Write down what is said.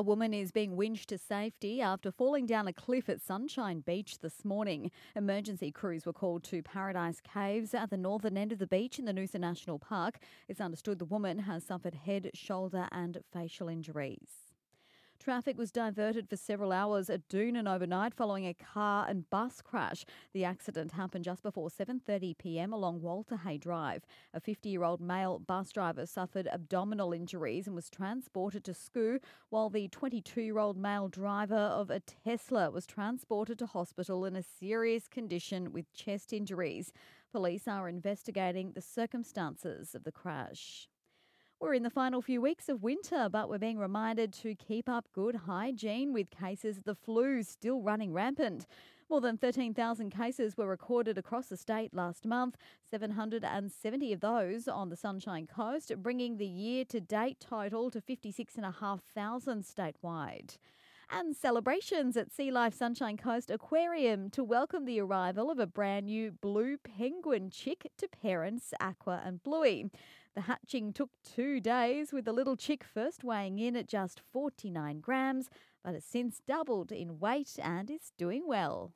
A woman is being winched to safety after falling down a cliff at Sunshine Beach this morning. Emergency crews were called to Paradise Caves at the northern end of the beach in the Noosa National Park. It's understood the woman has suffered head, shoulder, and facial injuries. Traffic was diverted for several hours at Doonan overnight following a car and bus crash. The accident happened just before 7:30 p.m. along Walter Hay Drive. A 50-year-old male bus driver suffered abdominal injuries and was transported to SCUH, while the 22-year-old male driver of a Tesla was transported to hospital in a serious condition with chest injuries. Police are investigating the circumstances of the crash. We're in the final few weeks of winter, but we're being reminded to keep up good hygiene with cases of the flu still running rampant. More than 13,000 cases were recorded across the state last month, 770 of those on the Sunshine Coast, bringing the year to date total to 56,500 statewide and celebrations at Sea Life Sunshine Coast Aquarium to welcome the arrival of a brand new blue penguin chick to parents Aqua and Bluey. The hatching took two days, with the little chick first weighing in at just 49 grams, but has since doubled in weight and is doing well.